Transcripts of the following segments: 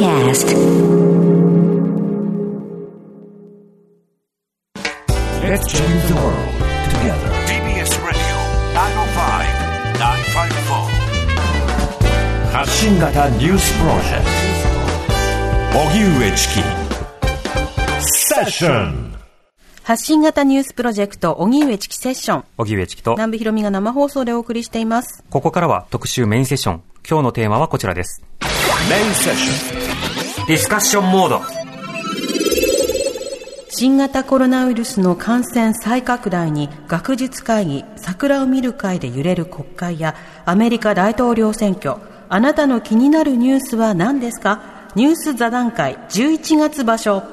Podcast Let's change the world together. TBS Radio 905-954発信型ニュースプロジェクト荻上チキセッション 発信型ニュースプロジェクト、荻上チキセッション。荻上チキと、南部ひろみが生放送でお送りしています。ここからは特集メインセッション。今日のテーマはこちらです。メインセッシディスカッションモード。新型コロナウイルスの感染再拡大に学術会議、桜を見る会で揺れる国会やアメリカ大統領選挙、あなたの気になるニュースは何ですか？ニュース座談会11月場所。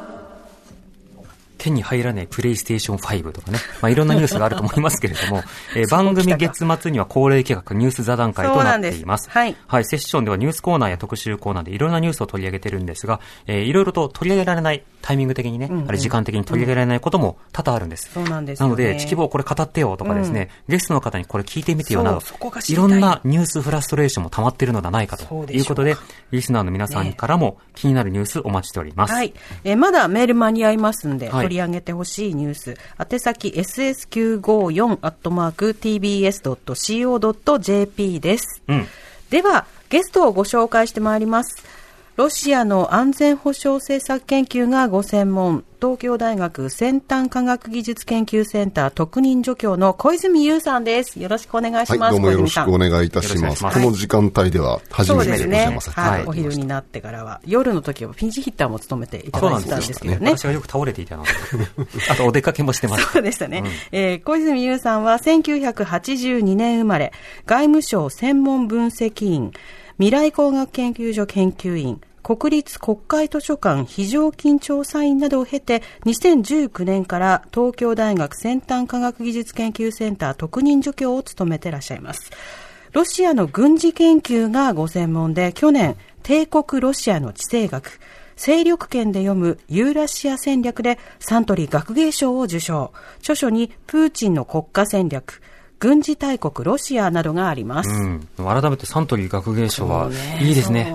手に入らないプレイステーション5とかね。まあ、いろんなニュースがあると思いますけれども、えー番組月末には恒例企画ニュース座談会となっています。そうなんですはいセッションではニュースコーナーや特集コーナーでいろんなニュースを取り上げてるんですが、えーいろいろと取り上げられないタイミング的にね、あれ時間的に取り上げられないことも多々あるんです。そうなんですよねなので、チキボーこれ語ってよとかですね、ゲストの方にこれ聞いてみてよなどいろんなニュースフラストレーションも溜まっているのではないかということで、リスナーの皆さんからも気になるニュースお待ちしております。はい。えーまだメール間に合いますんで、はい取り上げてほしいニュース。宛先 ss954 アットマーク tbs.co.jp です。うんでは、ゲストをご紹介してまいります。ロシアの安全保障政策研究がご専門、東京大学先端科学技術研究センター特任助教の小泉優さんです。よろしくお願いします。はい、どうもよろしくおい願いいたします。ますこの時間帯では初めてですねお邪魔さ。せていたはい。お昼になってからは。夜の時はピンチヒッターも務めていただいてたんですすけどね。私がよく倒れていたので。あと、お出かけもしてました。そうでしたね。えー小泉優さんは1982年生まれ、外務省専門分析員、未来工学研究所研究員、国立国会図書館非常勤調査員などを経て、2019年から東京大学先端科学技術研究センター特任助教を務めてらっしゃいます。ロシアの軍事研究がご専門で、去年、帝国ロシアの地政学、勢力圏で読むユーラシア戦略でサントリー学芸賞を受賞。著書にプーチンの国家戦略、軍事大国ロシアなどがあります。うん。改めてサントリー学芸賞はいいですね。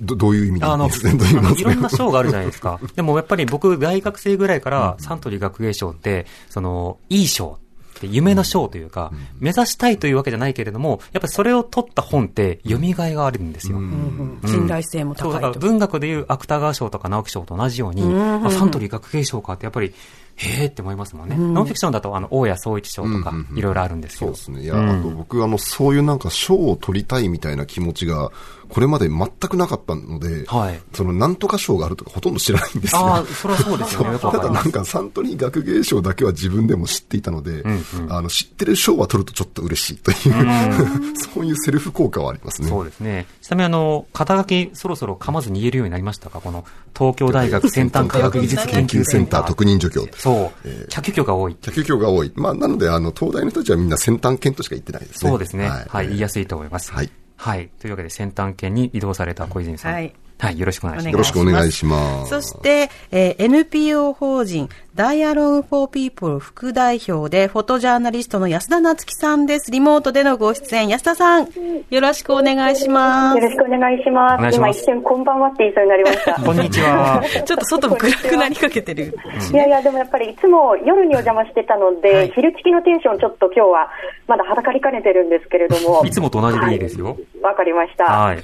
どどういう意味あの、なんですね。どういう意味なんですかいろんな賞があるじゃないですか。でもやっぱり僕、大学生ぐらいからサントリー学芸賞って、その、いい賞って夢の賞というか、目指したいというわけじゃないけれども、やっぱりそれを取った本って読みがいがあるんですよ。うん信頼性もそうだから高いと。文学でいう芥川賞とか直木賞と同じように、あサントリー学芸賞かってやっぱり、へーって思いますもんね。ノンフィクションだと、あの、大谷総一賞とか、いろいろあるんですよ。そうですね。いや、あと僕、あの、そういうなんか賞を取りたいみたいな気持ちが、これまで全くなかったので、はいその、なんとか賞があるとかほとんど知らないんですよ。ああ、それはそうですよね。た。だなんかサントリー学芸賞だけは自分でも知っていたので、あの知ってる賞は取るとちょっと嬉しいという、そういうセルフ効果はありますね。そうですね。ちなみにあの、肩書きそろそろ噛まずに言えるようになりましたか？この、東京大学先端科学技術研究センター。特任助教。そう。着挙が多い。客教が多い。まあ、なので、あの、東大の人たちはみんな先端研としか言ってないですね。そうですね。はい。はい。言いやすいと思います。はい。はい。というわけで、先端研に移動された小泉さん。はい。はい。よろしくお願いします。よろしくお願いします。そして、えー NPO 法人 Dialogue for People 副代表でフォトジャーナリストの安田夏樹さんです。リモートでのご出演。安田さん、よろしくお願いしまよろしくお願いします。ます一瞬こんばんはって言いそうになりました。こんにちは。す。ちょっと外暗くなりかけてる。いやいや、でもやっぱりいつも夜にお邪魔してたので、はい昼チキのテンションちょっと今日はまだはだかりかねてるんですけれども。いつもと同じでいいですよ。わかりました。はい。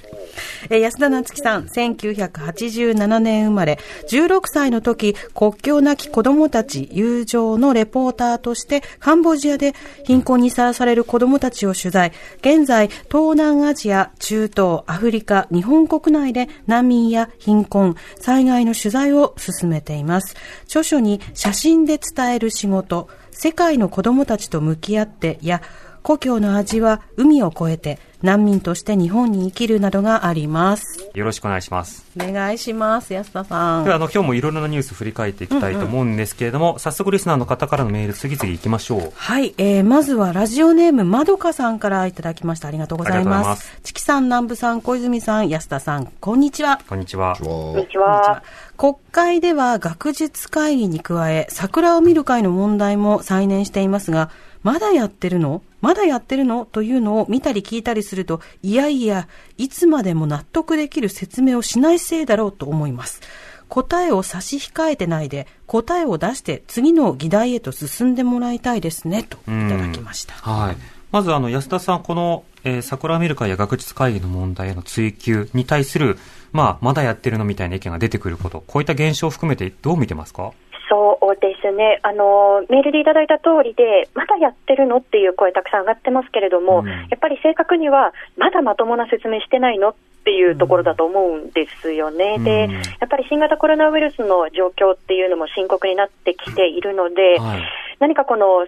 えー安田夏樹さん、1987年生まれ、16歳の時、国境なき子供たち友情のレポーターとして、カンボジアで貧困にさらされる子供たちを取材。現在、東南アジア、中東、アフリカ、日本国内で難民や貧困、災害の取材を進めています。著書に写真で伝える仕事、世界の子供たちと向き合ってや、故郷の味は海を越えて難民として日本に生きるなどがあります。よろしくお願いします。お願いします、安田さん。では、あの、今日もいろいろなニュース振り返っていきたいと思うんですけれども、早速リスナーの方からのメール、次々行きましょう。はい、えー、まずはラジオネームまどかさんからいただきました。ありがとうございま。ますすチキさん、南部さん、小泉さん、安田さん、こんにちは。こんにちは。こんにちは。国会では学術会議に加え、桜を見る会の問題も再燃していますが、まだやってるの？まだやってるの？というのを見たり聞いたりすると、いやいや、いつまでも納得できる説明をしないせいだろうと思います。答えを差し控えてないで、答えを出して次の議題へと進んでもらいたいですね、といただきました。はい。まず、あの、安田さん、この、えー、桜見る会や学術会議の問題への追及に対する、まあ、まだやってるのみたいな意見が出てくること、こういった現象を含めてどう見てますか？そうですね。あの、メールでいただいた通りで、まだやってるのっていう声たくさん上がってますけれども、うん、やっぱり正確には、まだまともな説明してないのっていうところだと思うんですよね。うん、で、やっぱり新型コロナウイルスの状況っていうのも深刻になってきているので、はい、何かこの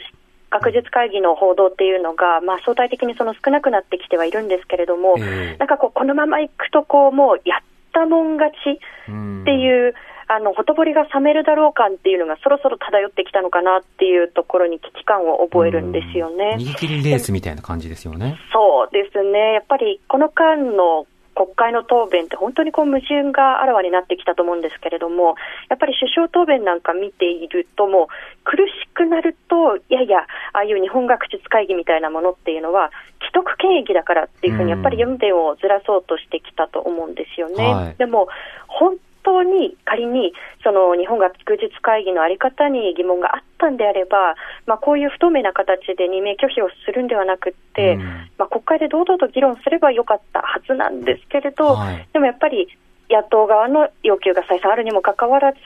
学術会議の報道っていうのが、まあ、相対的にその少なくなってきてはいるんですけれども、えー、なんかこう、このままいくと、こう、もうやったもん勝ちっていう、あの、ほとぼりが冷めるだろう感っていうのがそろそろ漂ってきたのかなっていうところに危機感を覚えるんですよね。逃げ切りレースみたいな感じですよね。そうですね。やっぱりこの間の国会の答弁って本当にこう矛盾があらわになってきたと思うんですけれども、やっぱり首相答弁なんか見ていると、もう苦しくなると、いやいや、ああいう日本学術会議みたいなものっていうのは、既得権益だからっていうふうに、やっぱり読み点をずらそうとしてきたと思うんですよね。はい、でも本当に仮にその日本学術会議の在り方に疑問があったんであれば、まあ、こういう不透明な形で任命拒否をするんではなくて、うん、まあ、国会で堂々と議論すればよかったはずなんですけれど、はい、でもやっぱり野党側の要求が再三あるにもかかわらず、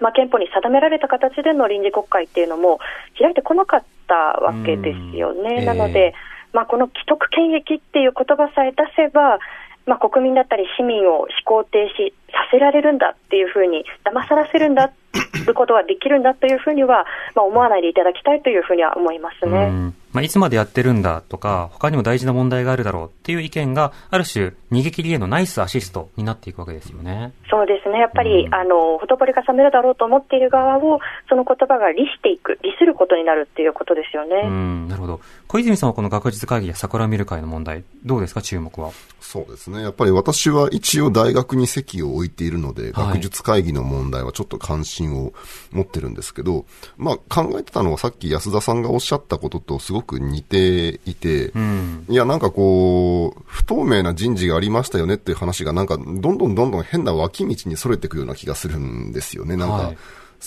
まあ、憲法に定められた形での臨時国会っていうのも開いてこなかったわけですよね。えー、なので、まあ、この既得権益っていう言葉さえ出せば、まあ、国民だったり市民を思考停止させられるんだっていうふうに騙さらせるんだ ることができるんだというふうには、まあ、思わないでいただきたいというふうには思いますね。まあ、いつまでやってるんだとか、他にも大事な問題があるだろうっていう意見が、ある種、逃げ切りへのナイスアシストになっていくわけですよね。そうですね。やっぱり、うん、あの、ほとぼりが冷めるだろうと思っている側を、その言葉が利していく、利することになるっていうことですよね。うん、なるほど。小泉さんはこの学術会議や桜見る会の問題、どうですか、注目は。そうですね。やっぱり私は一応大学に席を置いているので、はい、学術会議の問題はちょっと関心を持ってるんですけど、まあ考えてたのはさっき安田さんがおっしゃったこととすごく似ていて、うん、いや、なんかこう、不透明な人事がありましたよねっていう話が、なんか、どんどんどんどん変な脇道にそれていくような気がするんですよね。なんか、はい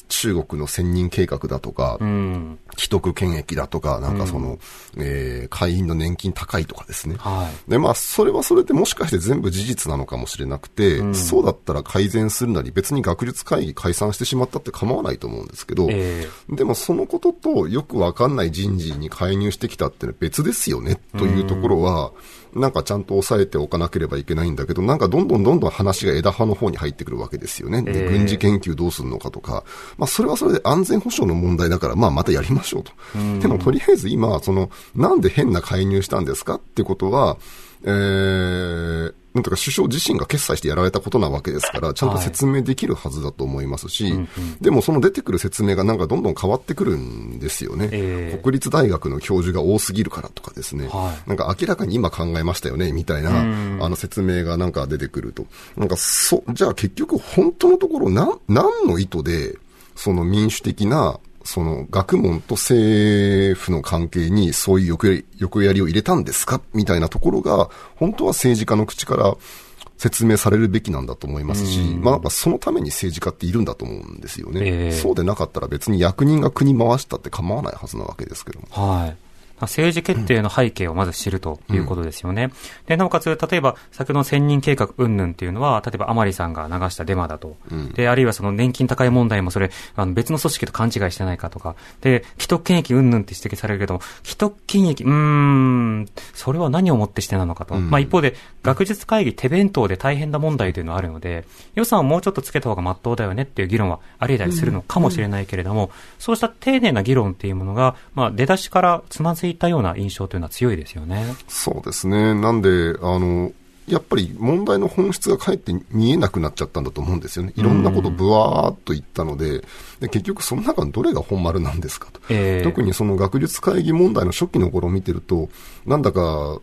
中国の千人計画だとか、うん、既得権益だとか、なんかその、うん、えー、会員の年金高いとかですね。はい、で、まあ、それはそれでもしかして全部事実なのかもしれなくて、うん、そうだったら改善するなり、別に学術会議解散してしまったって構わないと思うんですけど、えー、でもそのこととよくわかんない人事に介入してきたって別ですよね、というところは、なんかちゃんと抑えておかなければいけないんだけど、なんかどんどんどんどん話が枝葉の方に入ってくるわけですよね。で、軍事研究どうするのかとか、まあそれはそれで安全保障の問題だから、まあまたやりましょうと。でもとりあえず今、その、なんで変な介入したんですかってことは、えー、なんとか首相自身が決裁してやられたことなわけですから、ちゃんと説明できるはずだと思いますし、はいでもその出てくる説明がなんかどんどん変わってくるんですよね。えー、国立大学の教授が多すぎるからとかですね、はい、なんか明らかに今考えましたよね、みたいな、あの説明がなんか出てくると。なんかそ、じゃあ結局本当のところな、何の意図で、その民主的なその学問と政府の関係にそういう横やり横やりを入れたんですかみたいなところが、本当は政治家の口から説明されるべきなんだと思いますし、まあ、そのために政治家っているんだと思うんですよね、えー、そうでなかったら別に役人が国回したって構わないはずなわけですけども。はい政治決定の背景をまず知るということですよね。うん、で、なおかつ、例えば、先ほどの千人計画云々っていうのは、例えば甘利さんが流したデマだと。うん、で、あるいはその年金高い問題もそれ、あの別の組織と勘違いしてないかとか。で、既得権益云々って指摘されるけど、既得権益、うーん、それは何をもってしてなのかと。うん、まあ一方で、学術会議手弁当で大変な問題というのはあるので、予算をもうちょっとつけた方が真っ当だよねっていう議論はあり得たりするのかもしれないけれども、そうした丁寧な議論っていうものが、まあ出だしからつまずいたような印象というのは強いですよね。そうですね。なんで、あの、やっぱり問題の本質がかえって見えなくなっちゃったんだと思うんですよね。いろんなことぶわーっと言ったので、で結局その中のどれが本丸なんですかと、えー、特にその学術会議問題の初期の頃を見てると、なんだか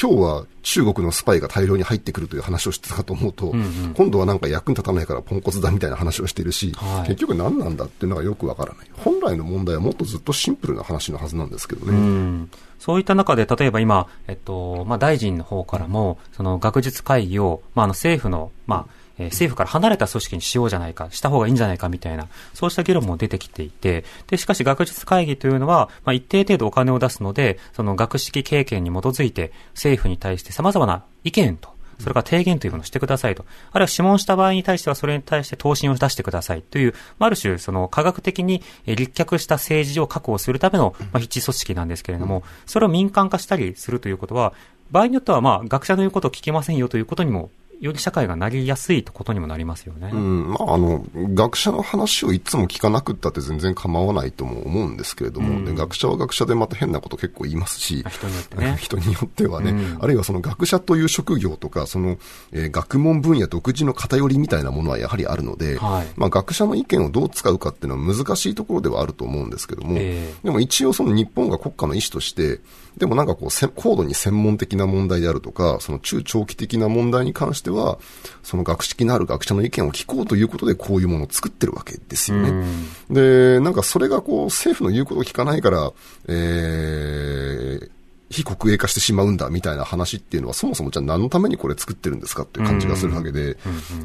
今日は中国のスパイが大量に入ってくるという話をしてたかと思うと、うんうん、今度はなんか役に立たないからポンコツだみたいな話をしているし、はい、結局何なんだっていうのがよくわからない。本来の問題はもっとずっとシンプルな話のはずなんですけどね。うそういった中で、例えば今、えっと、まあ、大臣の方からも、その学術会議を、まあ、あの政府の、まあ、えー、政府から離れた組織にしようじゃないか、した方がいいんじゃないかみたいな、そうした議論も出てきていて、で、しかし学術会議というのは、まあ、一定程度お金を出すので、その学識経験に基づいて、政府に対して様々な意見と、それから提言というものをしてくださいと。あるいは諮問した場合に対してはそれに対して答申を出してくださいという、ある種、その科学的に立脚した政治を確保するための、まあ、必置組織なんですけれども、それを民間化したりするということは、場合によっては、まあ、学者の言うことを聞きませんよということにもより社会がなりやすいことにもなりますよね。うん、まあ、あの、学者の話をいつも聞かなくったって全然構わないとも思うんですけれども、うん、学者は学者でまた変なこと結構言いますし、人によってね。人によってはね、うん、あるいはその学者という職業とか、その、えー、学問分野独自の偏りみたいなものはやはりあるので、はい、まあ、学者の意見をどう使うかっていうのは難しいところではあると思うんですけども、えー、でも一応その日本が国家の意思として、でもなんかこう、高度に専門的な問題であるとか、その中長期的な問題に関しては、その学識のある学者の意見を聞こうということで、こういうものを作ってるわけですよね。で、なんかそれがこう、政府の言うことを聞かないから、えー、非国営化してしまうんだみたいな話っていうのは、そもそもじゃあ何のためにこれ作ってるんですかっていう感じがするわけで、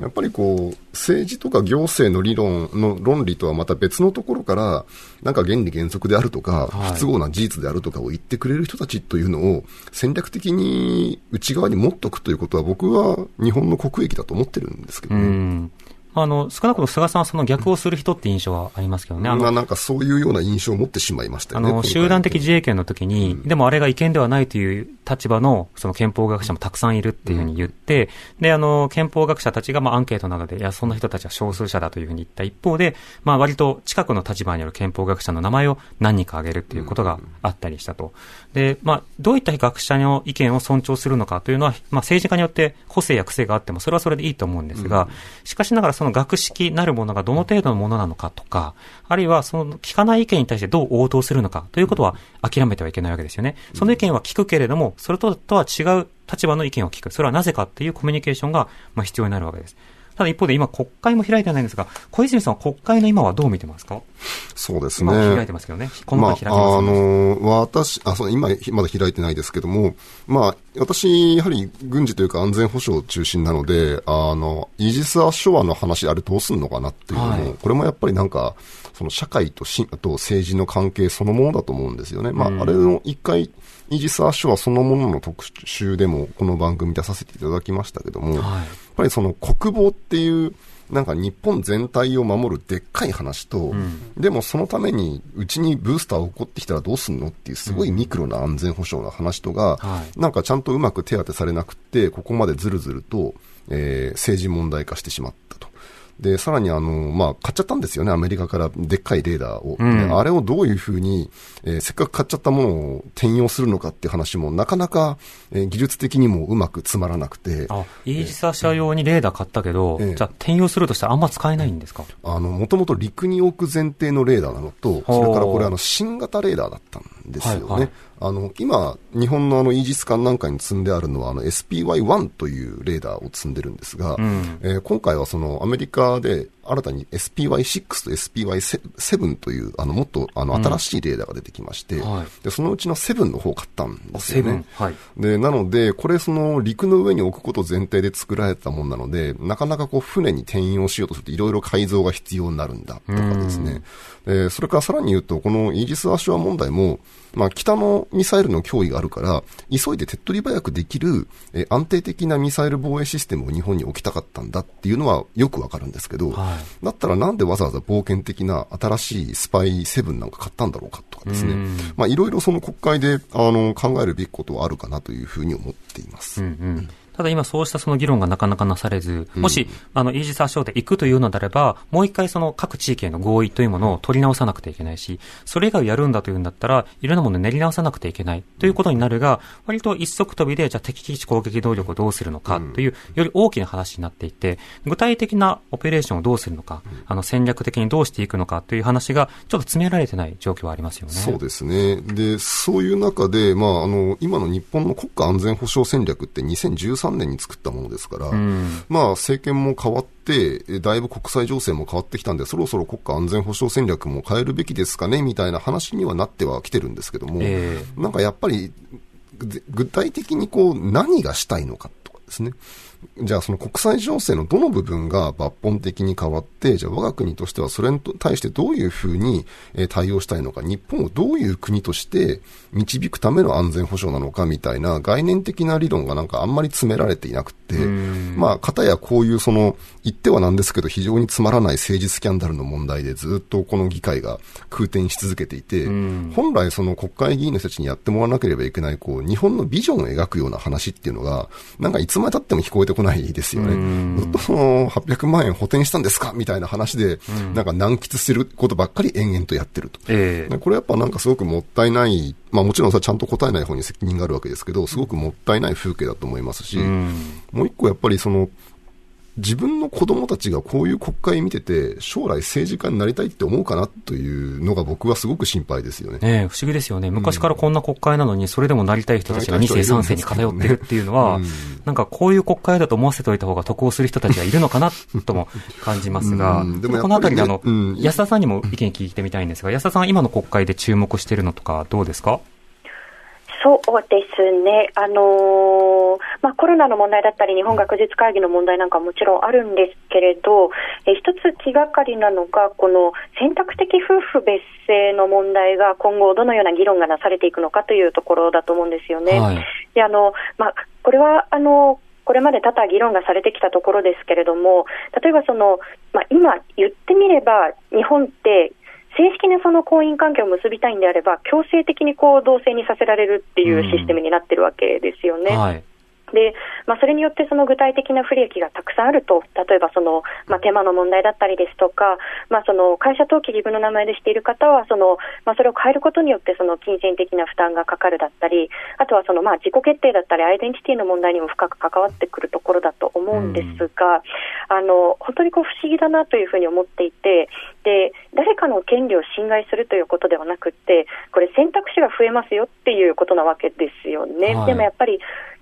やっぱりこう、政治とか行政の理論の論理とはまた別のところから、なんか原理原則であるとか、不都合な事実であるとかを言ってくれる人たちというのを戦略的に内側に持っとくということは僕は日本の国益だと思ってるんですけどね。あの、少なくとも菅さんはその逆をする人って印象はありますけどね。あの、なんかそういうような印象を持ってしまいましたよね。あの、集団的自衛権の時に、うん、でもあれが違憲ではないという立場の、その憲法学者もたくさんいるっていうふうに言って、うん、で、あの、憲法学者たちが、まあ、アンケートなどで、いや、そんな人たちは少数者だというふうに言った一方で、まあ、割と近くの立場にある憲法学者の名前を何人か挙げるっていうことがあったりしたと。で、まあ、どういった学者の意見を尊重するのかというのは、まあ、政治家によって個性や癖があっても、それはそれでいいと思うんですが、しかしながらその学識なるものがどの程度のものなのかとか、あるいはその聞かない意見に対してどう応答するのかということは諦めてはいけないわけですよね。その意見は聞くけれども、それととは違う立場の意見を聞く。それはなぜかっていうコミュニケーションがまあ必要になるわけです。ただ一方で今国会も開いてないんですが、小泉さんは国会の今はどう見てますか？そうですね。開いてますけどね。この開きます、まあ、あの、私、あ、そう、今、まだ開いてないですけども、まあ、私、やはり軍事というか安全保障中心なので、あの、イージス・アショアの話、あれどうすんのかなっていうのも、はい、これもやっぱりなんか、その社会としと政治の関係そのものだと思うんですよね。まあ、あれの一回、イージス・アショアそのものの特集でもこの番組出させていただきましたけども、はい、やっぱりその国防っていう、なんか日本全体を守るでっかい話と、うん、でもそのためにうちにブースター起こってきたらどうすんのっていうすごいミクロな安全保障の話とが、うんなんかちゃんとうまく手当てされなくて、ここまでずるずると、えー、政治問題化してしまったと。で、さらにあの、まあ、買っちゃったんですよね、アメリカからでっかいレーダーを。うん、あれをどういうふうに、えー、せっかく買っちゃったものを転用するのかっていう話も、なかなか、えー、技術的にもうまくつまらなくて。あ、イージス・アシャ用にレーダー買ったけど、えー、じゃあ転用するとしたらあんま使えないんですか？あの、もともと陸に置く前提のレーダーなのと、それからこれあの、新型レーダーだったんですよね。はいはいあの、今、日本のあの、イージス艦なんかに積んであるのは、あの、SPY-1 というレーダーを積んでるんですが、うん、えー、今回はその、アメリカで新たに SPY6 と SPY7 という、あの、もっと、あの、新しいレーダーが出てきまして、うんはい、で、そのうちの7の方を買ったんですよね。はい、で、なので、これ、その、陸の上に置くこと前提で作られたもんなので、なかなかこう、船に転用しようとすると、いろいろ改造が必要になるんだ、とかですね。えそれからさらに言うと、このイージス・アシュア問題も、まあ、北のミサイルの脅威があるから、急いで手っ取り早くできる、え安定的なミサイル防衛システムを日本に置きたかったんだっていうのはよくわかるんですけど、はい、だったらなんでわざわざ冒険的な新しいスパイ7なんか買ったんだろうかとかですね、まあ、いろいろその国会であの考えるべきことはあるかなというふうに思っています。うんうんただ今そうしたその議論がなかなかなされず、もし、あの、イージス・アショーで行くというのであれば、もう一回その各地域への合意というものを取り直さなくてはいけないし、それ以外をやるんだというんだったら、いろんなものを練り直さなくてはいけないということになるが、割と一足飛びで、じゃあ敵基地攻撃能力をどうするのかという、より大きな話になっていて、具体的なオペレーションをどうするのか、あの、戦略的にどうしていくのかという話が、ちょっと詰められてない状況はありますよね。そうですね。で、そういう中で、まあ、あの、今の日本の国家安全保障戦略って2013年に作ったものですから、うんまあ、政権も変わって、えだいぶ国際情勢も変わってきたんで、そろそろ国家安全保障戦略も変えるべきですかね、みたいな話にはなってはきてるんですけども、えなんかやっぱり、ぐ具体的にこう、何がしたいのかとかですね。じゃあその国際情勢のどの部分が抜本的に変わって、じゃあ我が国としてはそれに対してどういうふうにえー対応したいのか、日本をどういう国として導くための安全保障なのかみたいな概念的な理論がなんかあんまり詰められていなくて、まあ、片やこういうその、言ってはなんですけど非常につまらない政治スキャンダルの問題でずっとこの議会が空転し続けていて、本来その国会議員の人たちにやってもらわなければいけない、こう、日本のビジョンを描くような話っていうのが、なんかいつまで経っても聞こえてこないですよね。ずっとその800万円補填したんですか？みたいな話で、なんか難喫することばっかり延々とやってると。ええ。でこれやっぱなんかすごくもったいない、まあもちろんさ、ちゃんと答えない方に責任があるわけですけど、すごくもったいない風景だと思いますし、もう一個やっぱりその、自分の子供たちがこういう国会見てて、将来政治家になりたいって思うかなというのが僕はすごく心配ですよね。ねえ不思議ですよね。昔からこんな国会なのに、それでもなりたい人たちが2世、3世に偏ってるっていうのは、うんなんかこういう国会だと思わせておいた方が得をする人たちがいるのかなとも感じますが、うんでもねこのあたりであの、うん安田さんにも意見聞いてみたいんですが、安田さんは今の国会で注目しているのとかどうですか？そうですね、あのーまあ、コロナの問題だったり、日本学術会議の問題なんかももちろんあるんですけれど、えー一つ気がかりなのが、この選択的夫婦別姓の問題が今後、どのような議論がなされていくのかというところだと思うんですよね。はいであのまあ、これはあのこれまで多々議論がされてきたところですけれども、例えばその、まあ、今言ってみれば、日本って正式なその婚姻関係を結びたいんであれば、強制的にこう同性にさせられるっていうシステムになってるわけですよね。はい。でまあ、それによってその具体的な不利益がたくさんあると、例えばその、まあ、手間の問題だったりですとか、まあ、その会社登記自分の名前でしている方はその、まあ、それを変えることによってその金銭的な負担がかかるだったり、あとはその、まあ、自己決定だったり、アイデンティティの問題にも深く関わってくるところだと思うんですが、あの本当にこう不思議だなというふうに思っていてで、誰かの権利を侵害するということではなくて、これ、選択肢が増えますよっていうことなわけですよね。はい。でもやっぱり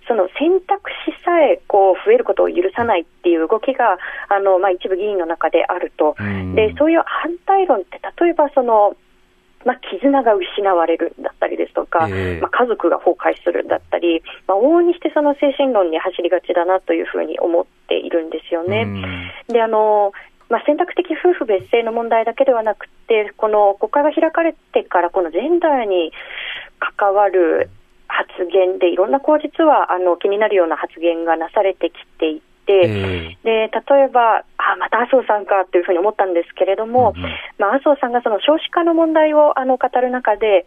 その選択肢さえこう増えることを許さないっていう動きがあの、まあ、一部議員の中であると、うん。でそういう反対論って、例えばその、まあ、絆が失われるだったりですとか、ええまあ、家族が崩壊するだったり、まあ、往々にしてその精神論に走りがちだなというふうに思っているんですよね。うんであのまあ、選択的夫婦別姓の問題だけではなくて、この国会が開かれてから、このジェンダーに関わる発言で、いろんなこう実はあの気になるような発言がなされてきていで例えば、あまた麻生さんかというふうに思ったんですけれども、うんうん。まあ、麻生さんがその少子化の問題をあの語る中で、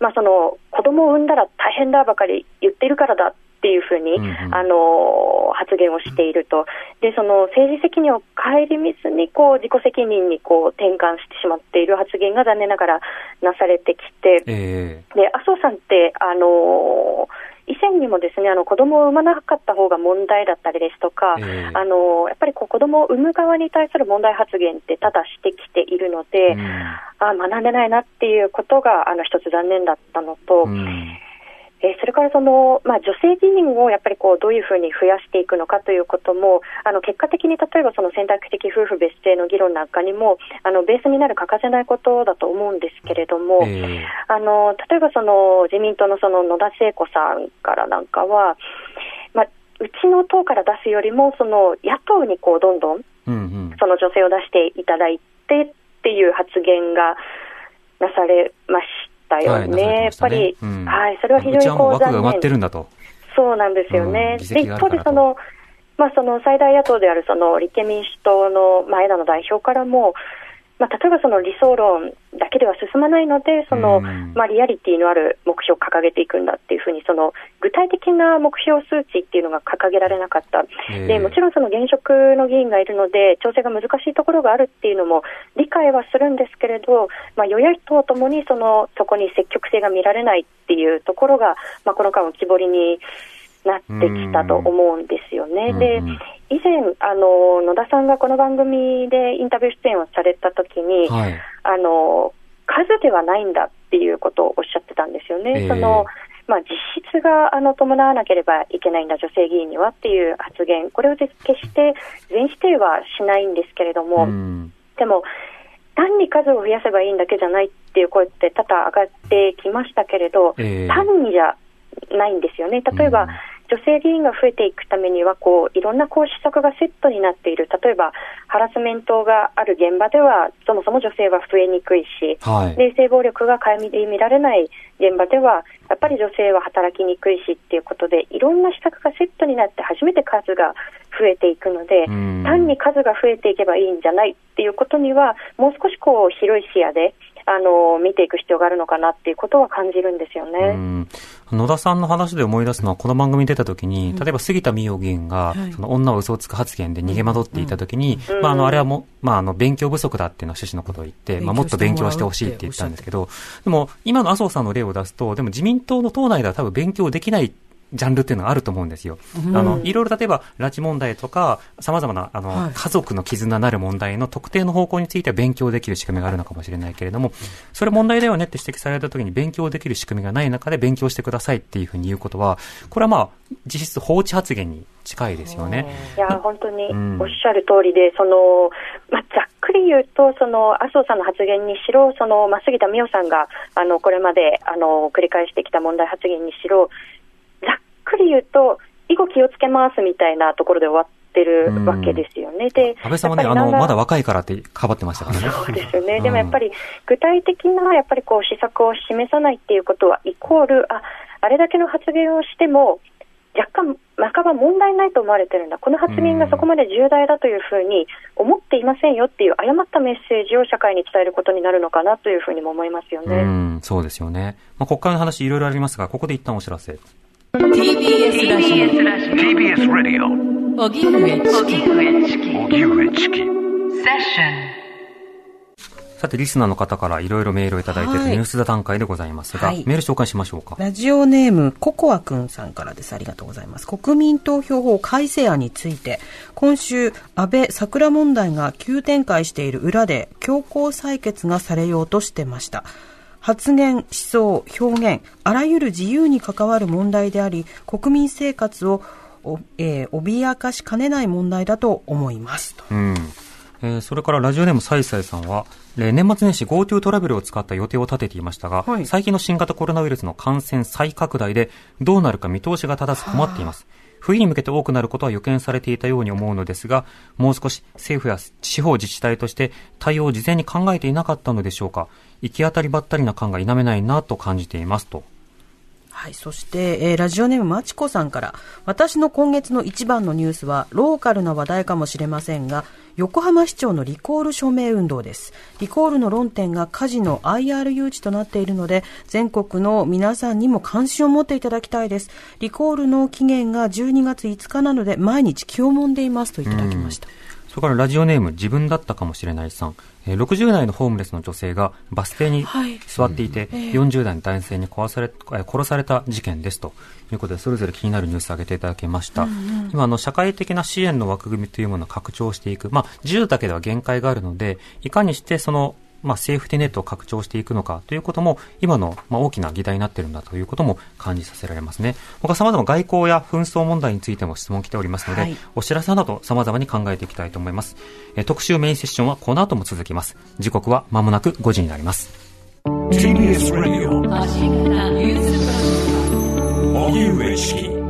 まあ、その子供を産んだら大変だばかり言っているからだっていうふうに、うんうんあの発言をしていると、でその政治責任を顧みずにこう自己責任にこう転換してしまっている発言が残念ながらなされてきて、えで麻生さんって、あの以前にもですねあの子供を産まなかった方が問題だったりですとか、ええ。あのやっぱりこう子供を産む側に対する問題発言って多々してきているので、うん。あ学んでないなっていうことがあの一つ残念だったのと、うんえーそれからその、まあ、女性議員をやっぱりこうどういうふうに増やしていくのかということも、あの結果的に例えばその選択的夫婦別姓の議論なんかにもあのベースになる欠かせないことだと思うんですけれども、ええ。あの例えばその自民党のその野田聖子さんからなんかは、まあ、うちの党から出すよりもその野党にこうどんどんその女性を出していただいてっていう発言がなされましたよはい。やっぱり、うんはい、それは非常にこう残枠が埋まって念。るんだと。そうなんですよね。うん議で一方でその、まあ、その最大野党であるその立憲民主党の前田の代表からも、まあ、例えばその理想論だけでは進まないので、その、まあ、リアリティのある目標を掲げていくんだっていうふうに、その具体的な目標数値っていうのが掲げられなかった。で、もちろんその現職の議員がいるので、調整が難しいところがあるっていうのも理解はするんですけれど、まあ、与野党ともにその、そこに積極性が見られないっていうところが、まあ、この間浮き彫りになってきたと思うんですよね。で、以前、あの、野田さんがこの番組でインタビュー出演をされたときに、はい、あの、数ではないんだっていうことをおっしゃってたんですよね。えー、そのまあ、実質があの伴わなければいけないんだ、女性議員にはっていう発言、これを決して全否定はしないんですけれども、でも、単に数を増やせばいいんだけじゃないっていう声って多々上がってきましたけれど、えー、単にじゃないんですよね。例えば、うん女性議員が増えていくためにはこういろんなこう施策がセットになっている。例えばハラスメントがある現場ではそもそも女性は増えにくいし、はい、性暴力が顧み見られない現場ではやっぱり女性は働きにくいしっていうことでいろんな施策がセットになって初めて数が増えていくので単に数が増えていけばいいんじゃないっていうことにはもう少しこう広い視野であの見ていく必要があるのかなっていうことは感じるんですよね。野田さんの話で思い出すのは、この番組に出たときに、例えば杉田水脈議員が、その女を嘘をつく発言で逃げ惑っていたときに、まあ、あの、あれはも、まあ、あの、勉強不足だっていうのは趣旨のことを言って、まあ、もっと勉強してほしいって言ったんですけど、でも、今の麻生さんの例を出すと、でも自民党の党内では多分勉強できないジャンルっていうのがあると思うんですよ。うん、あの、いろいろ例えば、拉致問題とか、様々な、あの、はい、家族の絆なる問題の特定の方向については勉強できる仕組みがあるのかもしれないけれども、それ問題だよねって指摘された時に勉強できる仕組みがない中で勉強してくださいっていうふうに言うことは、これはまあ、実質放置発言に近いですよね。いや、本当におっしゃる通りで、その、まあ、ざっくり言うと、その、麻生さんの発言にしろ、その、まあ、杉田水脈さんが、あの、これまで、あの、繰り返してきた問題発言にしろ、くり言うと、以後気をつけますみたいなところで終わってるわけですよね。で、安倍さんはね、あの、まだ若いからってかばってましたからね。そうですよね。でもやっぱり、具体的な、やっぱりこう、施策を示さないっていうことは、イコール、あ、あれだけの発言をしても、若干、半ば問題ないと思われてるんだ、この発言がそこまで重大だというふうに思っていませんよっていう誤ったメッセージを社会に伝えることになるのかなというふうにも思いますよね。うん、そうですよね。まあ、国会の話いろいろありますが、ここで一旦お知らせ。TBS ラジオ TBS ラディオ荻上チキ荻上チキセッションさて、リスナーの方からいろいろメールをいただいているニュース座段階でございますが、はい、メール紹介しましょうか。ラジオネーム、ココアくんさんからです。ありがとうございます。国民投票法改正案について、今週、安倍桜問題が急展開している裏で、強行採決がされようとしてました。発言、思想、表現、あらゆる自由に関わる問題であり、国民生活を、えー、脅かしかねない問題だと思いますと。うんえー、それからラジオネームサイサイさんは、年末年始 GoTo トラベルを使った予定を立てていましたが、はい、最近の新型コロナウイルスの感染再拡大でどうなるか見通しが立たず困っています。冬に向けて多くなることは予見されていたように思うのですが、もう少し政府や地方自治体として対応を事前に考えていなかったのでしょうか。行き当たりばったりな感が否めないなと感じていますと。はい、そして、えー、ラジオネームまちこさんから、私の今月の一番のニュースは、ローカルな話題かもしれませんが、横浜市長のリコール署名運動です。リコールの論点が火事の IR 誘致となっているので、全国の皆さんにも関心を持っていただきたいです。リコールの期限が12月5日なので、毎日気をもんでいますといただきました。それからラジオネーム、自分だったかもしれないさん。60代のホームレスの女性がバス停に座っていて、はい、40代の男性に壊され殺された事件ですということで、それぞれ気になるニュースを挙げていただきました。うんうん、今の、社会的な支援の枠組みというものを拡張していく。まあ、自由だけでは限界があるので、いかにしてそのまあ、セーフティネットを拡張していくのかということも、今の、まあ、大きな議題になっているんだということも感じさせられますね。他様々外交や紛争問題についても質問来ておりますので、はい、お知らせなど様々に考えていきたいと思います。え特集メインセッションはこの後も続きます。時刻は間もなく5時になります。TBS Radio 荻上チキ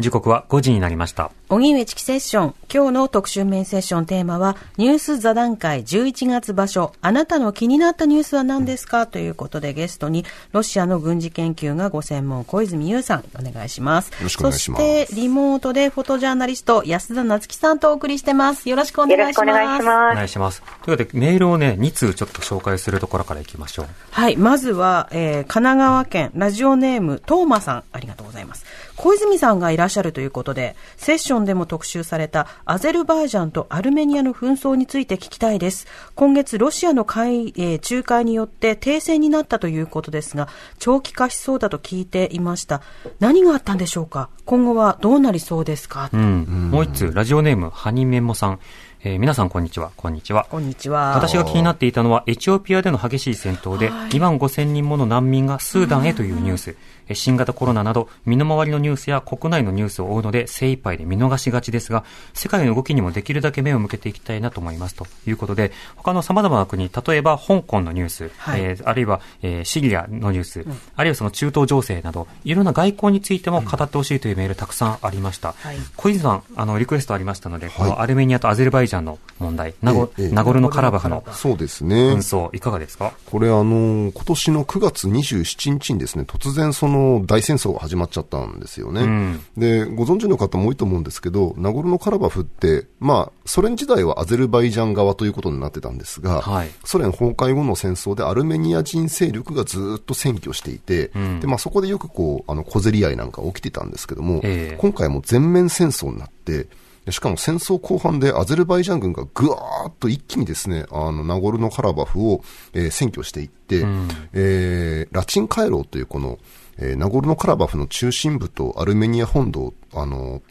時刻は5時になりました。荻上チキセッション。今日の特集メインセッションテーマは、ニュース座談会11月場所。あなたの気になったニュースは何ですか？ということでゲストに、ロシアの軍事研究がご専門、小泉優さん、お願いします。よろしくお願いします。そして、リモートでフォトジャーナリスト、安田夏樹さんとお送りしてます。よろしくお願いします。よろしくお願いします。お願いします。ということで、メールをね、2通ちょっと紹介するところからいきましょう。はい。まずは、えー、神奈川県、ラジオネーム、トーマさん、ありがとうございます。小泉さんがいらっしゃるということで、セッションでも特集されたアゼルバイジャンとアルメニアの紛争について聞きたいです。今月、ロシアの会、えー、仲介によって停戦になったということですが、長期化しそうだと聞いていました。何があったんでしょうか？今後はどうなりそうですか、うん、もう一つ、ラジオネーム、ハニメモさん。えー、皆さんこんにちは。こんにちは。こんにちは。私が気になっていたのは、エチオピアでの激しい戦闘で、2万5千人もの難民がスーダンへというニュース。新型コロナなど身の回りのニュースや国内のニュースを追うので精一杯で見逃しがちですが、世界の動きにもできるだけ目を向けていきたいなと思います。ということで、他の様々な国、例えば香港のニュース、はい、えー、あるいは、えー、シリアのニュース、うん、あるいはその中東情勢など、いろんな外交についても語ってほしいというメールたくさんありました。はい、小泉さん、あの、リクエストありましたので、このアルメニアとアゼルバイジャンの問題、ナゴ、ナゴルノカラバフのそうですね。紛争、いかがですか？これあの、今年の9月27日にですね、突然その大戦争が始まっちゃったんですよね。うん、で、ご存知の方も多いと思うんですけど、ナゴルノカラバフって、まあ、ソ連時代はアゼルバイジャン側ということになってたんですが、はい、ソ連崩壊後の戦争でアルメニア人勢力がずっと占拠していて、うん、で、まあそこでよくこう、あの、小競り合いなんか起きてたんですけども、えー、今回も全面戦争になって、しかも戦争後半でアゼルバイジャン軍がぐわーっと一気にですね、あの、ナゴルノカラバフを、えー、占拠していって、うん、えー、ラチン回廊というこの、えー、ナゴルノカラバフの中心部とアルメニア本土、あの、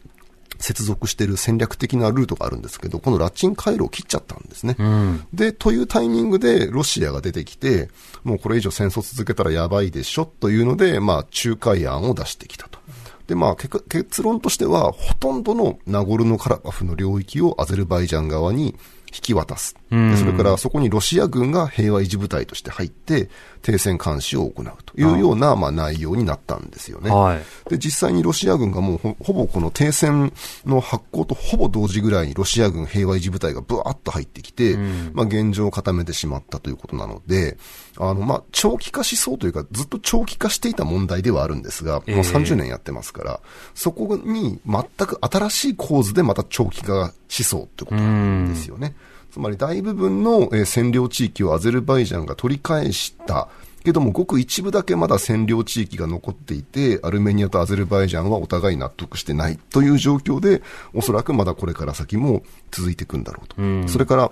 接続している戦略的なルートがあるんですけど、このラチン回路を切っちゃったんですね。うん、で、というタイミングでロシアが出てきて、もうこれ以上戦争続けたらやばいでしょというので、まあ、仲介案を出してきたと。で、まあ、結論としては、ほとんどのナゴルノカラバフの領域をアゼルバイジャン側に引き渡す。でそれからそこにロシア軍が平和維持部隊として入って、停戦監視を行うというような、まあ、内容になったんですよね。はい、で、実際にロシア軍がもうほほぼこの停戦の発行とほぼ同時ぐらいにロシア軍平和維持部隊がブワーッと入ってきて、まあ、現状を固めてしまったということなので、あの、まあ、長期化しそうというか、ずっと長期化していた問題ではあるんですが、もう30年やってますから、そこに全く新しい構図でまた長期化しそうということなんですよね。つまり大部分の、え占領地域をアゼルバイジャンが取り返したけども、ごく一部だけまだ占領地域が残っていて、アルメニアとアゼルバイジャンはお互い納得してないという状況で、おそらくまだこれから先も続いていくんだろうと。それから、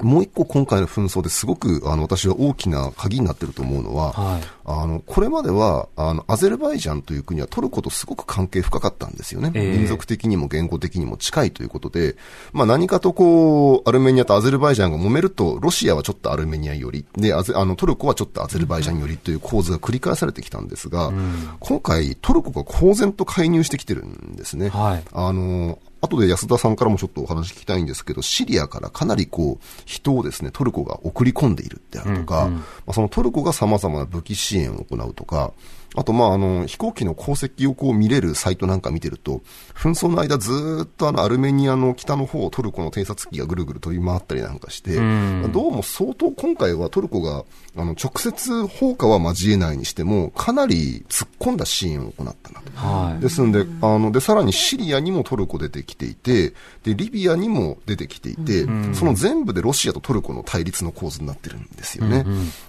もう一個今回の紛争ですごくあの私は大きな鍵になっていると思うのは、はい、あのこれまではあのアゼルバイジャンという国はトルコとすごく関係深かったんですよね、えー、民族的にも言語的にも近いということで、まあ、何かとこうアルメニアとアゼルバイジャンが揉めると、ロシアはちょっとアルメニア寄り。であのトルコはちょっとアゼルバイジャン寄りという構図が繰り返されてきたんですが、うん、今回、トルコが公然と介入してきてるんですね。はい、あの後で安田さんからもちょっとお話聞きたいんですけど、シリアからかなりこう、人をですね、トルコが送り込んでいるであるとか、うんうん、まあ、そのトルコが様々な武器支援を行うとか、あと、まあ、あの、飛行機の航跡をこう見れるサイトなんか見てると、紛争の間ずっとあの、アルメニアの北の方をトルコの偵察機がぐるぐる飛び回ったりなんかして、どうも相当今回はトルコが、あの、直接放火は交えないにしても、かなり突っ込んだ支援を行ったなと。はい、ですんで、あの、で、さらにシリアにもトルコ出てきていて、で、リビアにも出てきていて、その全部でロシアとトルコの対立の構図になってるんですよね。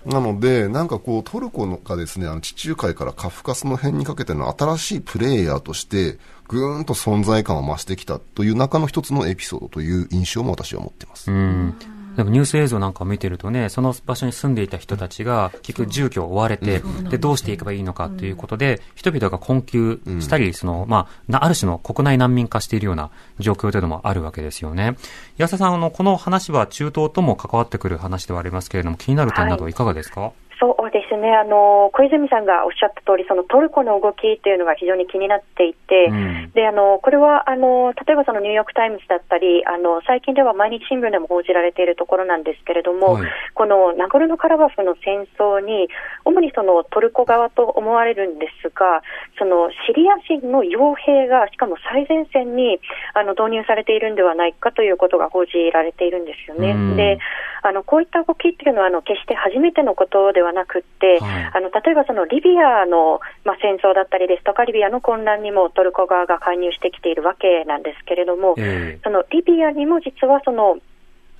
なので、なんかこう、トルコのがですね、あの、地中海からカフカスの辺にかけての新しいプレイヤーとして、ぐーんと存在感を増してきたという中の一つのエピソードという印象も私は持っています。うん。でもニュース映像なんかを見てるとね、その場所に住んでいた人たちが結局住居を追われて、で、どうしていけばいいのかということで、人々が困窮したり、その、まあ、ある種の国内難民化しているような状況というのもあるわけですよね。安田さん、あの、この話は中東とも関わってくる話ではありますけれども、気になる点などい。かがですか、はいそうですね、あの小泉さんがおっしゃった通り、そのトルコの動きというのが非常に気になっていて、うん、であのこれはあの例えばそのニューヨーク・タイムズだったり、あの最近では毎日新聞でも報じられているところなんですけれども、はい、このナゴルノカラバフの戦争に、主にそのトルコ側と思われるんですが、そのシリア人の傭兵が、しかも最前線にあの導入されているんではないかということが報じられているんですよね。うん、であのこういった動きっていうのはあの決して初めてのことではなくて、はい、あの例えばそのリビアの、まあ、戦争だったりですとか、リビアの混乱にもトルコ側が介入してきているわけなんですけれども、えー、そのリビアにも実はその、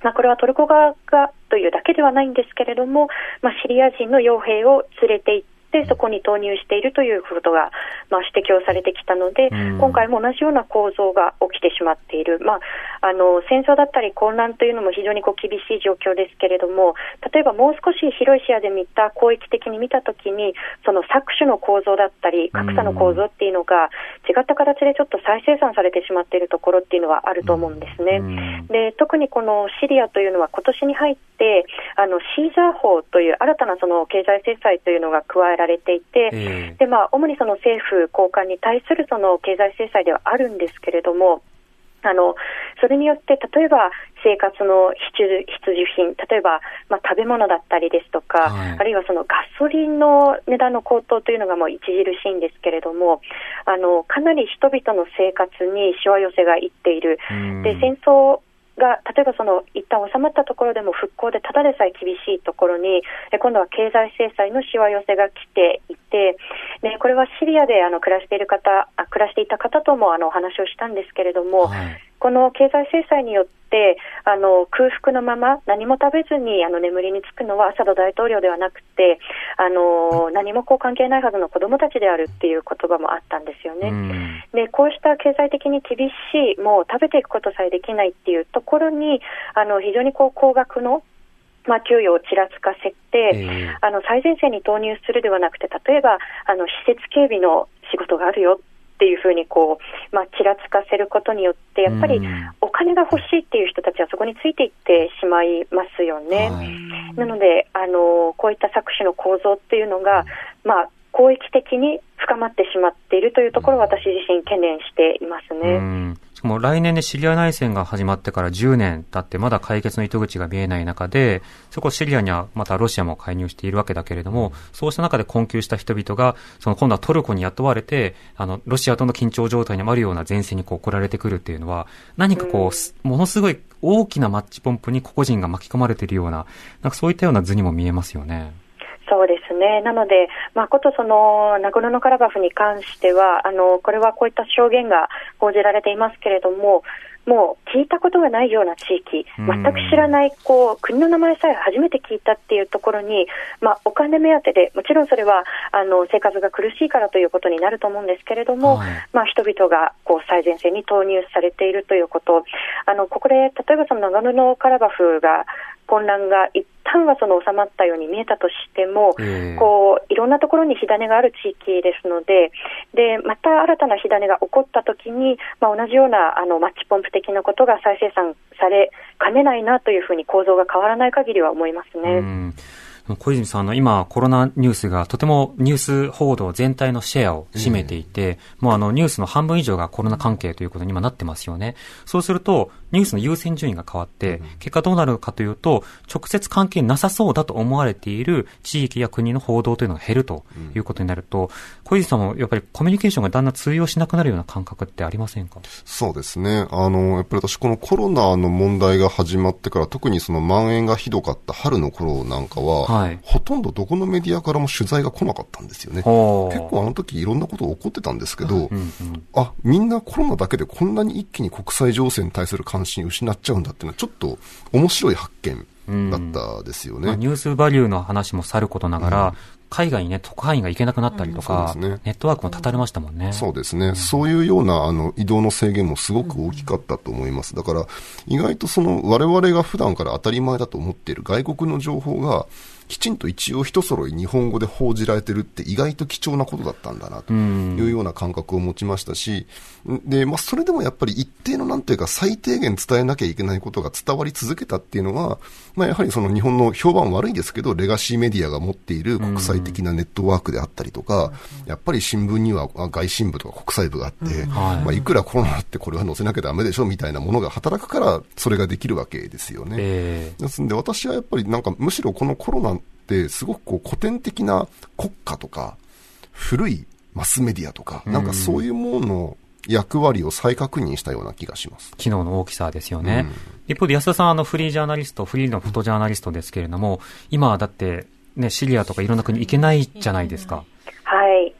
まあ、これはトルコ側がというだけではないんですけれども、まあ、シリア人の傭兵を連れて行って、そこに投入しているということが、まあ、指摘をされてきたので、今回も同じような構造が起きてしまっている、まあ、あの戦争だったり混乱というのも非常にこう厳しい状況ですけれども、例えばもう少し広い視野で見た、広域的に見たときに、その搾取の構造だったり、格差の構造っていうのが、違った形でちょっと再生産されてしまっているところっていうのはあると思うんですね。で特にこのシリアというのは、今年に入って、あのシーザー法という新たなその経済制裁というのが加えられていて、えー、でまあ、主にその政府高官に対するその経済制裁ではあるんですけれども、あのそれによって、例えば生活の必需必需品、例えば、まあ、食べ物だったりですとか、はい、あるいはそのガソリンの値段の高騰というのがもう著しいんですけれども、あのかなり人々の生活にしわ寄せがいっている。で戦争が例えばその一旦収まったところでも復興でただでさえ厳しいところに今度は経済制裁のしわ寄せが来ていて、ね、これはシリアであの暮らしている方暮らしていた方ともあのお話をしたんですけれども、はい。この経済制裁によってあの空腹のまま何も食べずにあの眠りにつくのはアサド大統領ではなくてあの何もこう関係ないはずの子どもたちであるっていう言葉もあったんですよね。でこうした経済的に厳しいもう食べていくことさえできないっていうところにあの非常にこう高額のまあ、給与をちらつかせて、えー、あの最前線に投入するではなくて、例えばあの施設警備の仕事があるよっていうふうにこう、まあ、ちらつかせることによって、やっぱりお金が欲しいっていう人たちはそこについていってしまいますよね。はい、なのであの、こういった搾取の構造っていうのが、まあ、広域的に深まってしまっているというところを私自身懸念していますね。もう来年でシリア内戦が始まってから10年経ってまだ解決の糸口が見えない中で、そこシリアにはまたロシアも介入しているわけだけれども、そうした中で困窮した人々が、その今度はトルコに雇われて、あの、ロシアとの緊張状態にあるような前線にこう来られてくるっていうのは、何かこう、ものすごい大きなマッチポンプに個々人が巻き込まれているような、なんかそういったような図にも見えますよね。そうですね。なので、まあ、ことその、ナゴルノカラバフに関しては、あの、これはこういった証言が報じられていますけれども、もう聞いたことがないような地域、全く知らないこう国の名前さえ初めて聞いたっていうところに、まあ、お金目当てで、もちろんそれはあの生活が苦しいからということになると思うんですけれども、はい、まあ、人々がこう最前線に投入されているということ、あのここで例えばその長野カラバフが混乱が一旦はその収まったように見えたとしても、えー、こういろんなところに火種がある地域ですので、でまた新たな火種が起こったときに、まあ、同じようなあのマッチポンプ的なことが再生産されかねないなというふうに構造が変わらない限りは思いますね。小泉さん、の今、コロナニュースがとてもニュース報道全体のシェアを占めていて、もうあのニュースの半分以上がコロナ関係ということに今なってますよね。そうすると、ニュースの優先順位が変わって、結果どうなるかというと、直接関係なさそうだと思われている地域や国の報道というのが減るということになると、小泉さんもやっぱりコミュニケーションがだんだん通用しなくなるような感覚ってありませんか？そうですね。あの、やっぱり私このコロナの問題が始まってから、特にその蔓延がひどかった春の頃なんかは、はい、ほとんどどこのメディアからも取材が来なかったんですよね。結構あの時いろんなこと起こってたんですけど、うんうん、あ、みんなコロナだけでこんなに一気に国際情勢に対する関関心失っちゃうんだっていうのは、ちょっと面白い発見だったですよね、まあ、ニュースバリューの話もさることながら、海外にね、特派員が行けなくなったりとか、うんね、ネットワークも断たれましたもんね。そうですね。うん、そういうような、あの、移動の制限もすごく大きかったと思います。だから、意外とその、我々が普段から当たり前だと思っている外国の情報が、きちんと一応一揃い日本語で報じられてるって意外と貴重なことだったんだなというような感覚を持ちましたし、で、まあ、それでもやっぱり一定のなんていうか最低限伝えなきゃいけないことが伝わり続けたっていうのは、まあ、やはりその日本の評判悪いですけど、レガシーメディアが持っている国際的なネットワークであったりとか、やっぱり新聞には外信部とか国際部があって、まあ、い。くらコロナってこれは載せなきゃだめでしょみたいなものが働くから、それができるわけですよね。えー、ですんで、私はやっぱりなんかむしろこのコロナすごくこう古典的な国家とか、古いマスメディアとか、なんかそういうものの役割を再確認したような気がします。機能の大きさですよね。うん、一方で安田さん、あの、フリージャーナリスト、フリーのフォトジャーナリストですけれども、今はだって、ね、シリアとかいろんな国行けないじゃないですか。はい。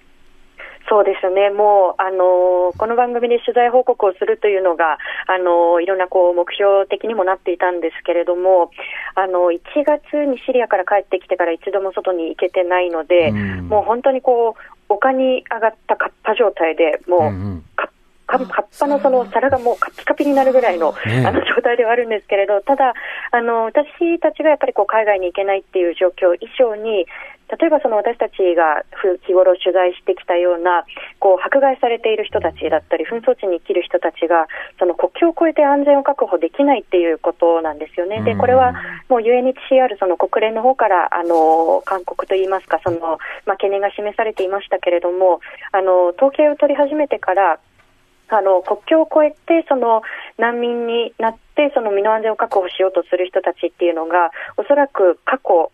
そうですね、もう、あのー、この番組で取材報告をするというのが、あのー、いろんなこう目標的にもなっていたんですけれども、あの1月にシリアから帰ってきてから一度も外に行けてないので、うん、もう本当にこう、丘に上がったカッパ状態で、もう、うんうん。か葉っぱのその皿がもうカピカピになるぐらいの,、あの状態ではあるんですけれど、ただ、あの私たちがやっぱりこう海外に行けないっていう状況以上に、例えばその私たちが日頃取材してきたようなこう迫害されている人たちだったり紛争地に生きる人たちがその国境を越えて安全を確保できないっていうことなんですよね。でこれはもう UNHCR その国連の方からあの勧告といいますかその、まあ、懸念が示されていましたけれどもあの統計を取り始めてからあの国境を越えてその難民になってその身の安全を確保しようとする人たちっていうのがおそらく過去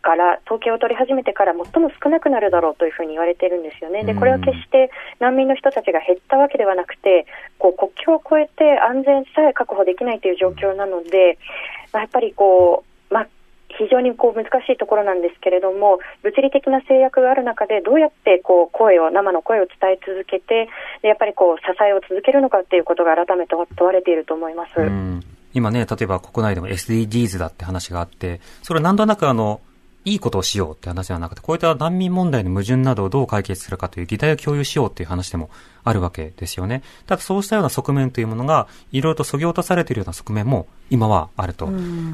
から統計を取り始めてから最も少なくなるだろうというふうに言われているんですよね。で、これは決して難民の人たちが減ったわけではなくて、こう国境を越えて安全さえ確保できないという状況なので、まあ、やっぱりこう、まあ、非常にこう難しいところなんですけれども、物理的な制約がある中で、どうやってこう声を、生の声を伝え続けて、でやっぱりこう支えを続けるのかっていうことが改めて問われていると思います。今ね、例えば国内でも SDGs だって話があって、それはなんとなくあの、いいことをしようって話ではなくて、こういった難民問題の矛盾などをどう解決するかという議題を共有しようっていう話でもあるわけですよね。ただそうしたような側面というものが、いろいろと削ぎ落とされているような側面も今はあると。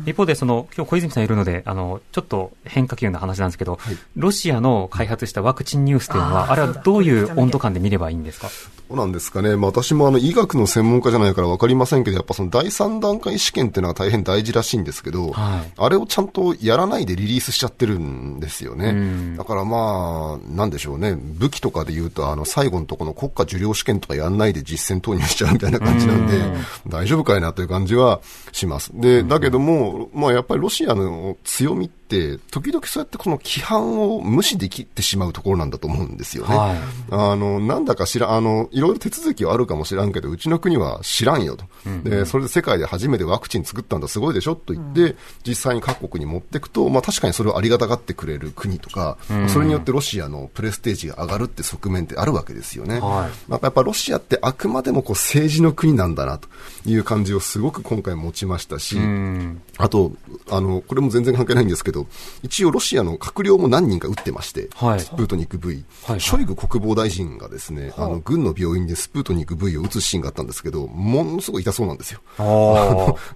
一方で、その、今日小泉さんいるので、あの、ちょっと変化球な話なんですけど、はい、ロシアの開発したワクチンニュースというのは、あれはどういう温度感で見ればいいんですか？そうなんですかね。まあ、私もあの、医学の専門家じゃないからわかりませんけど、やっぱその第三段階試験っていうのは大変大事らしいんですけど、はい、あれをちゃんとやらないでリリースしちゃってるんですよね。だからまあ、なんでしょうね。武器とかで言うと、あの、最後のところの国家受領試験とかやんないで実戦投入しちゃうみたいな感じなんで、大丈夫かいなという感じはします。で、だけども、まあやっぱりロシアの強みって、時々そうやってこの規範を無視できてしまうところなんだと思うんですよね。はい、あの、なんだか知ら、あの、いろいろ手続きはあるかもしらんけど、うちの国は知らんよと。で、それで世界で初めてワクチン作ったんだ、すごいでしょと言って、実際に各国に持っていくと、まあ確かにそれをありがたがってくれる国とか、それによってロシアのプレステージが上がるって側面ってあるわけですよね。はい、なんかやっぱロシアってあくまでもこう政治の国なんだなという感じをすごく今回持ちましたし、あと、あの、これも全然関係ないんですけど、一応ロシアの閣僚も何人か撃ってまして、はい、スプートニク V、はい、ショイグ国防大臣がですね、あ。の、軍の病院でスプートニク V を撃つシーンがあったんですけど、ものすごい痛そうなんですよ。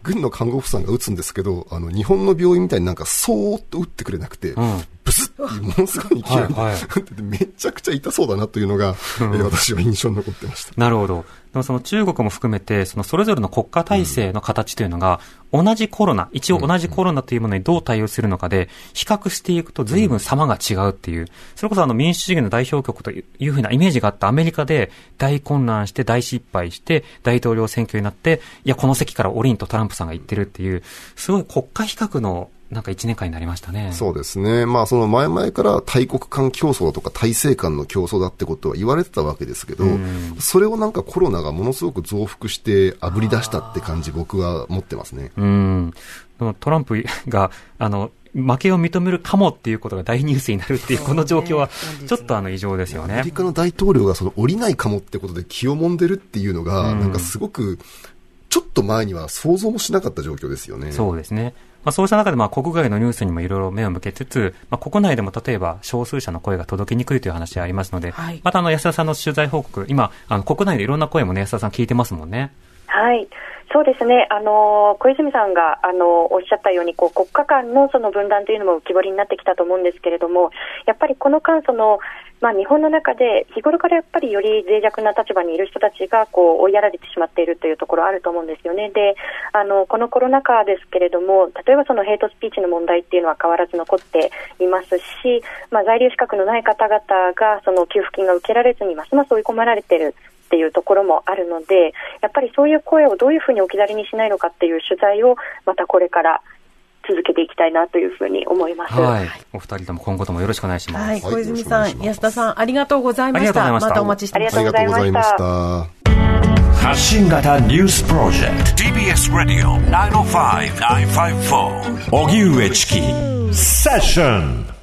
軍の看護婦さんが撃つんですけど、あの、日本の病院みたいになんかそーっと撃ってくれなくて、うん。ブスってものすごい勢いで、はいはい、めちゃくちゃ痛そうだなというのが、うん、私は印象に残ってました。なるほど。でもその中国も含めて、そのそれぞれの国家体制の形というのが、同じコロナ、一応同じコロナというものにどう対応するのかで、比較していくと随分様が違うっていう、それこそあの民主主義の代表局というふうなイメージがあったアメリカで大混乱して大失敗して大統領選挙になって、いや、この席からオリンとトランプさんが言ってるっていう、すごい国家比較のなんか1年間になりましたね。そうですね。まあその前々から大国間競争とか体制間の競争だってことは言われてたわけですけど、それをなんかコロナがものすごく増幅して炙り出したって感じ僕は持ってますね。うん。トランプが、あの、負けを認めるかもっていうことが大ニュースになるっていう、この状況は、ちょっとあの異常ですよね。アメリカの大統領がその降りないかもってことで気をもんでるっていうのが、なんかすごく、ちょっと前には想像もしなかった状況ですよね。そうですね。まあ、そうした中でまあ国外のニュースにもいろいろ目を向けつつ、まあ、国内でも例えば少数者の声が届きにくいという話がありますので、はい、またあの安田さんの取材報告、今、あの国内でいろんな声もね、安田さん聞いてますもんね。はい。そうですね、あの小泉さんがあのおっしゃったようにこう国家間のその分断というのも浮き彫りになってきたと思うんですけれども、やっぱりこの間その、まあ、日本の中で日頃からやっぱりより脆弱な立場にいる人たちがこう追いやられてしまっているというところあると思うんですよね。で、あのこのコロナ禍ですけれども、例えばそのヘイトスピーチの問題っていうのは変わらず残っていますし、まあ、在留資格のない方々がその給付金が受けられずにますます追い込まれているっていうところもあるので、やっぱりそういう声をどういうふうに置き去りにしないのかっていう取材をまたこれから続けていきたいなというふうに思います。はい。お二人とも今後ともよろしくお願いします。はい。小泉さん、安田さん、ありがとうございました。またお待ちしてます。ありがとうございました。発信型ニュースプロジェクト TBS ラディオ905-954おぎゅうえちきセッション